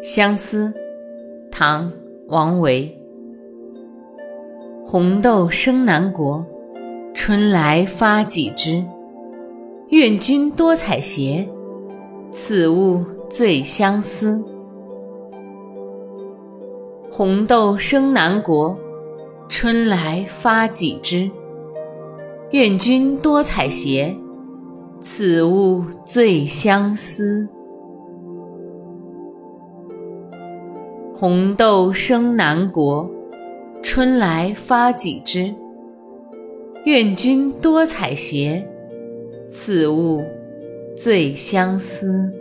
相思，唐·王维。红豆生南国，春来发几枝。愿君多采撷，此物最相思。红豆生南国，春来发几枝。愿君多采撷，此物最相思。红豆生南国，春来发几枝。愿君多采撷，此物最相思。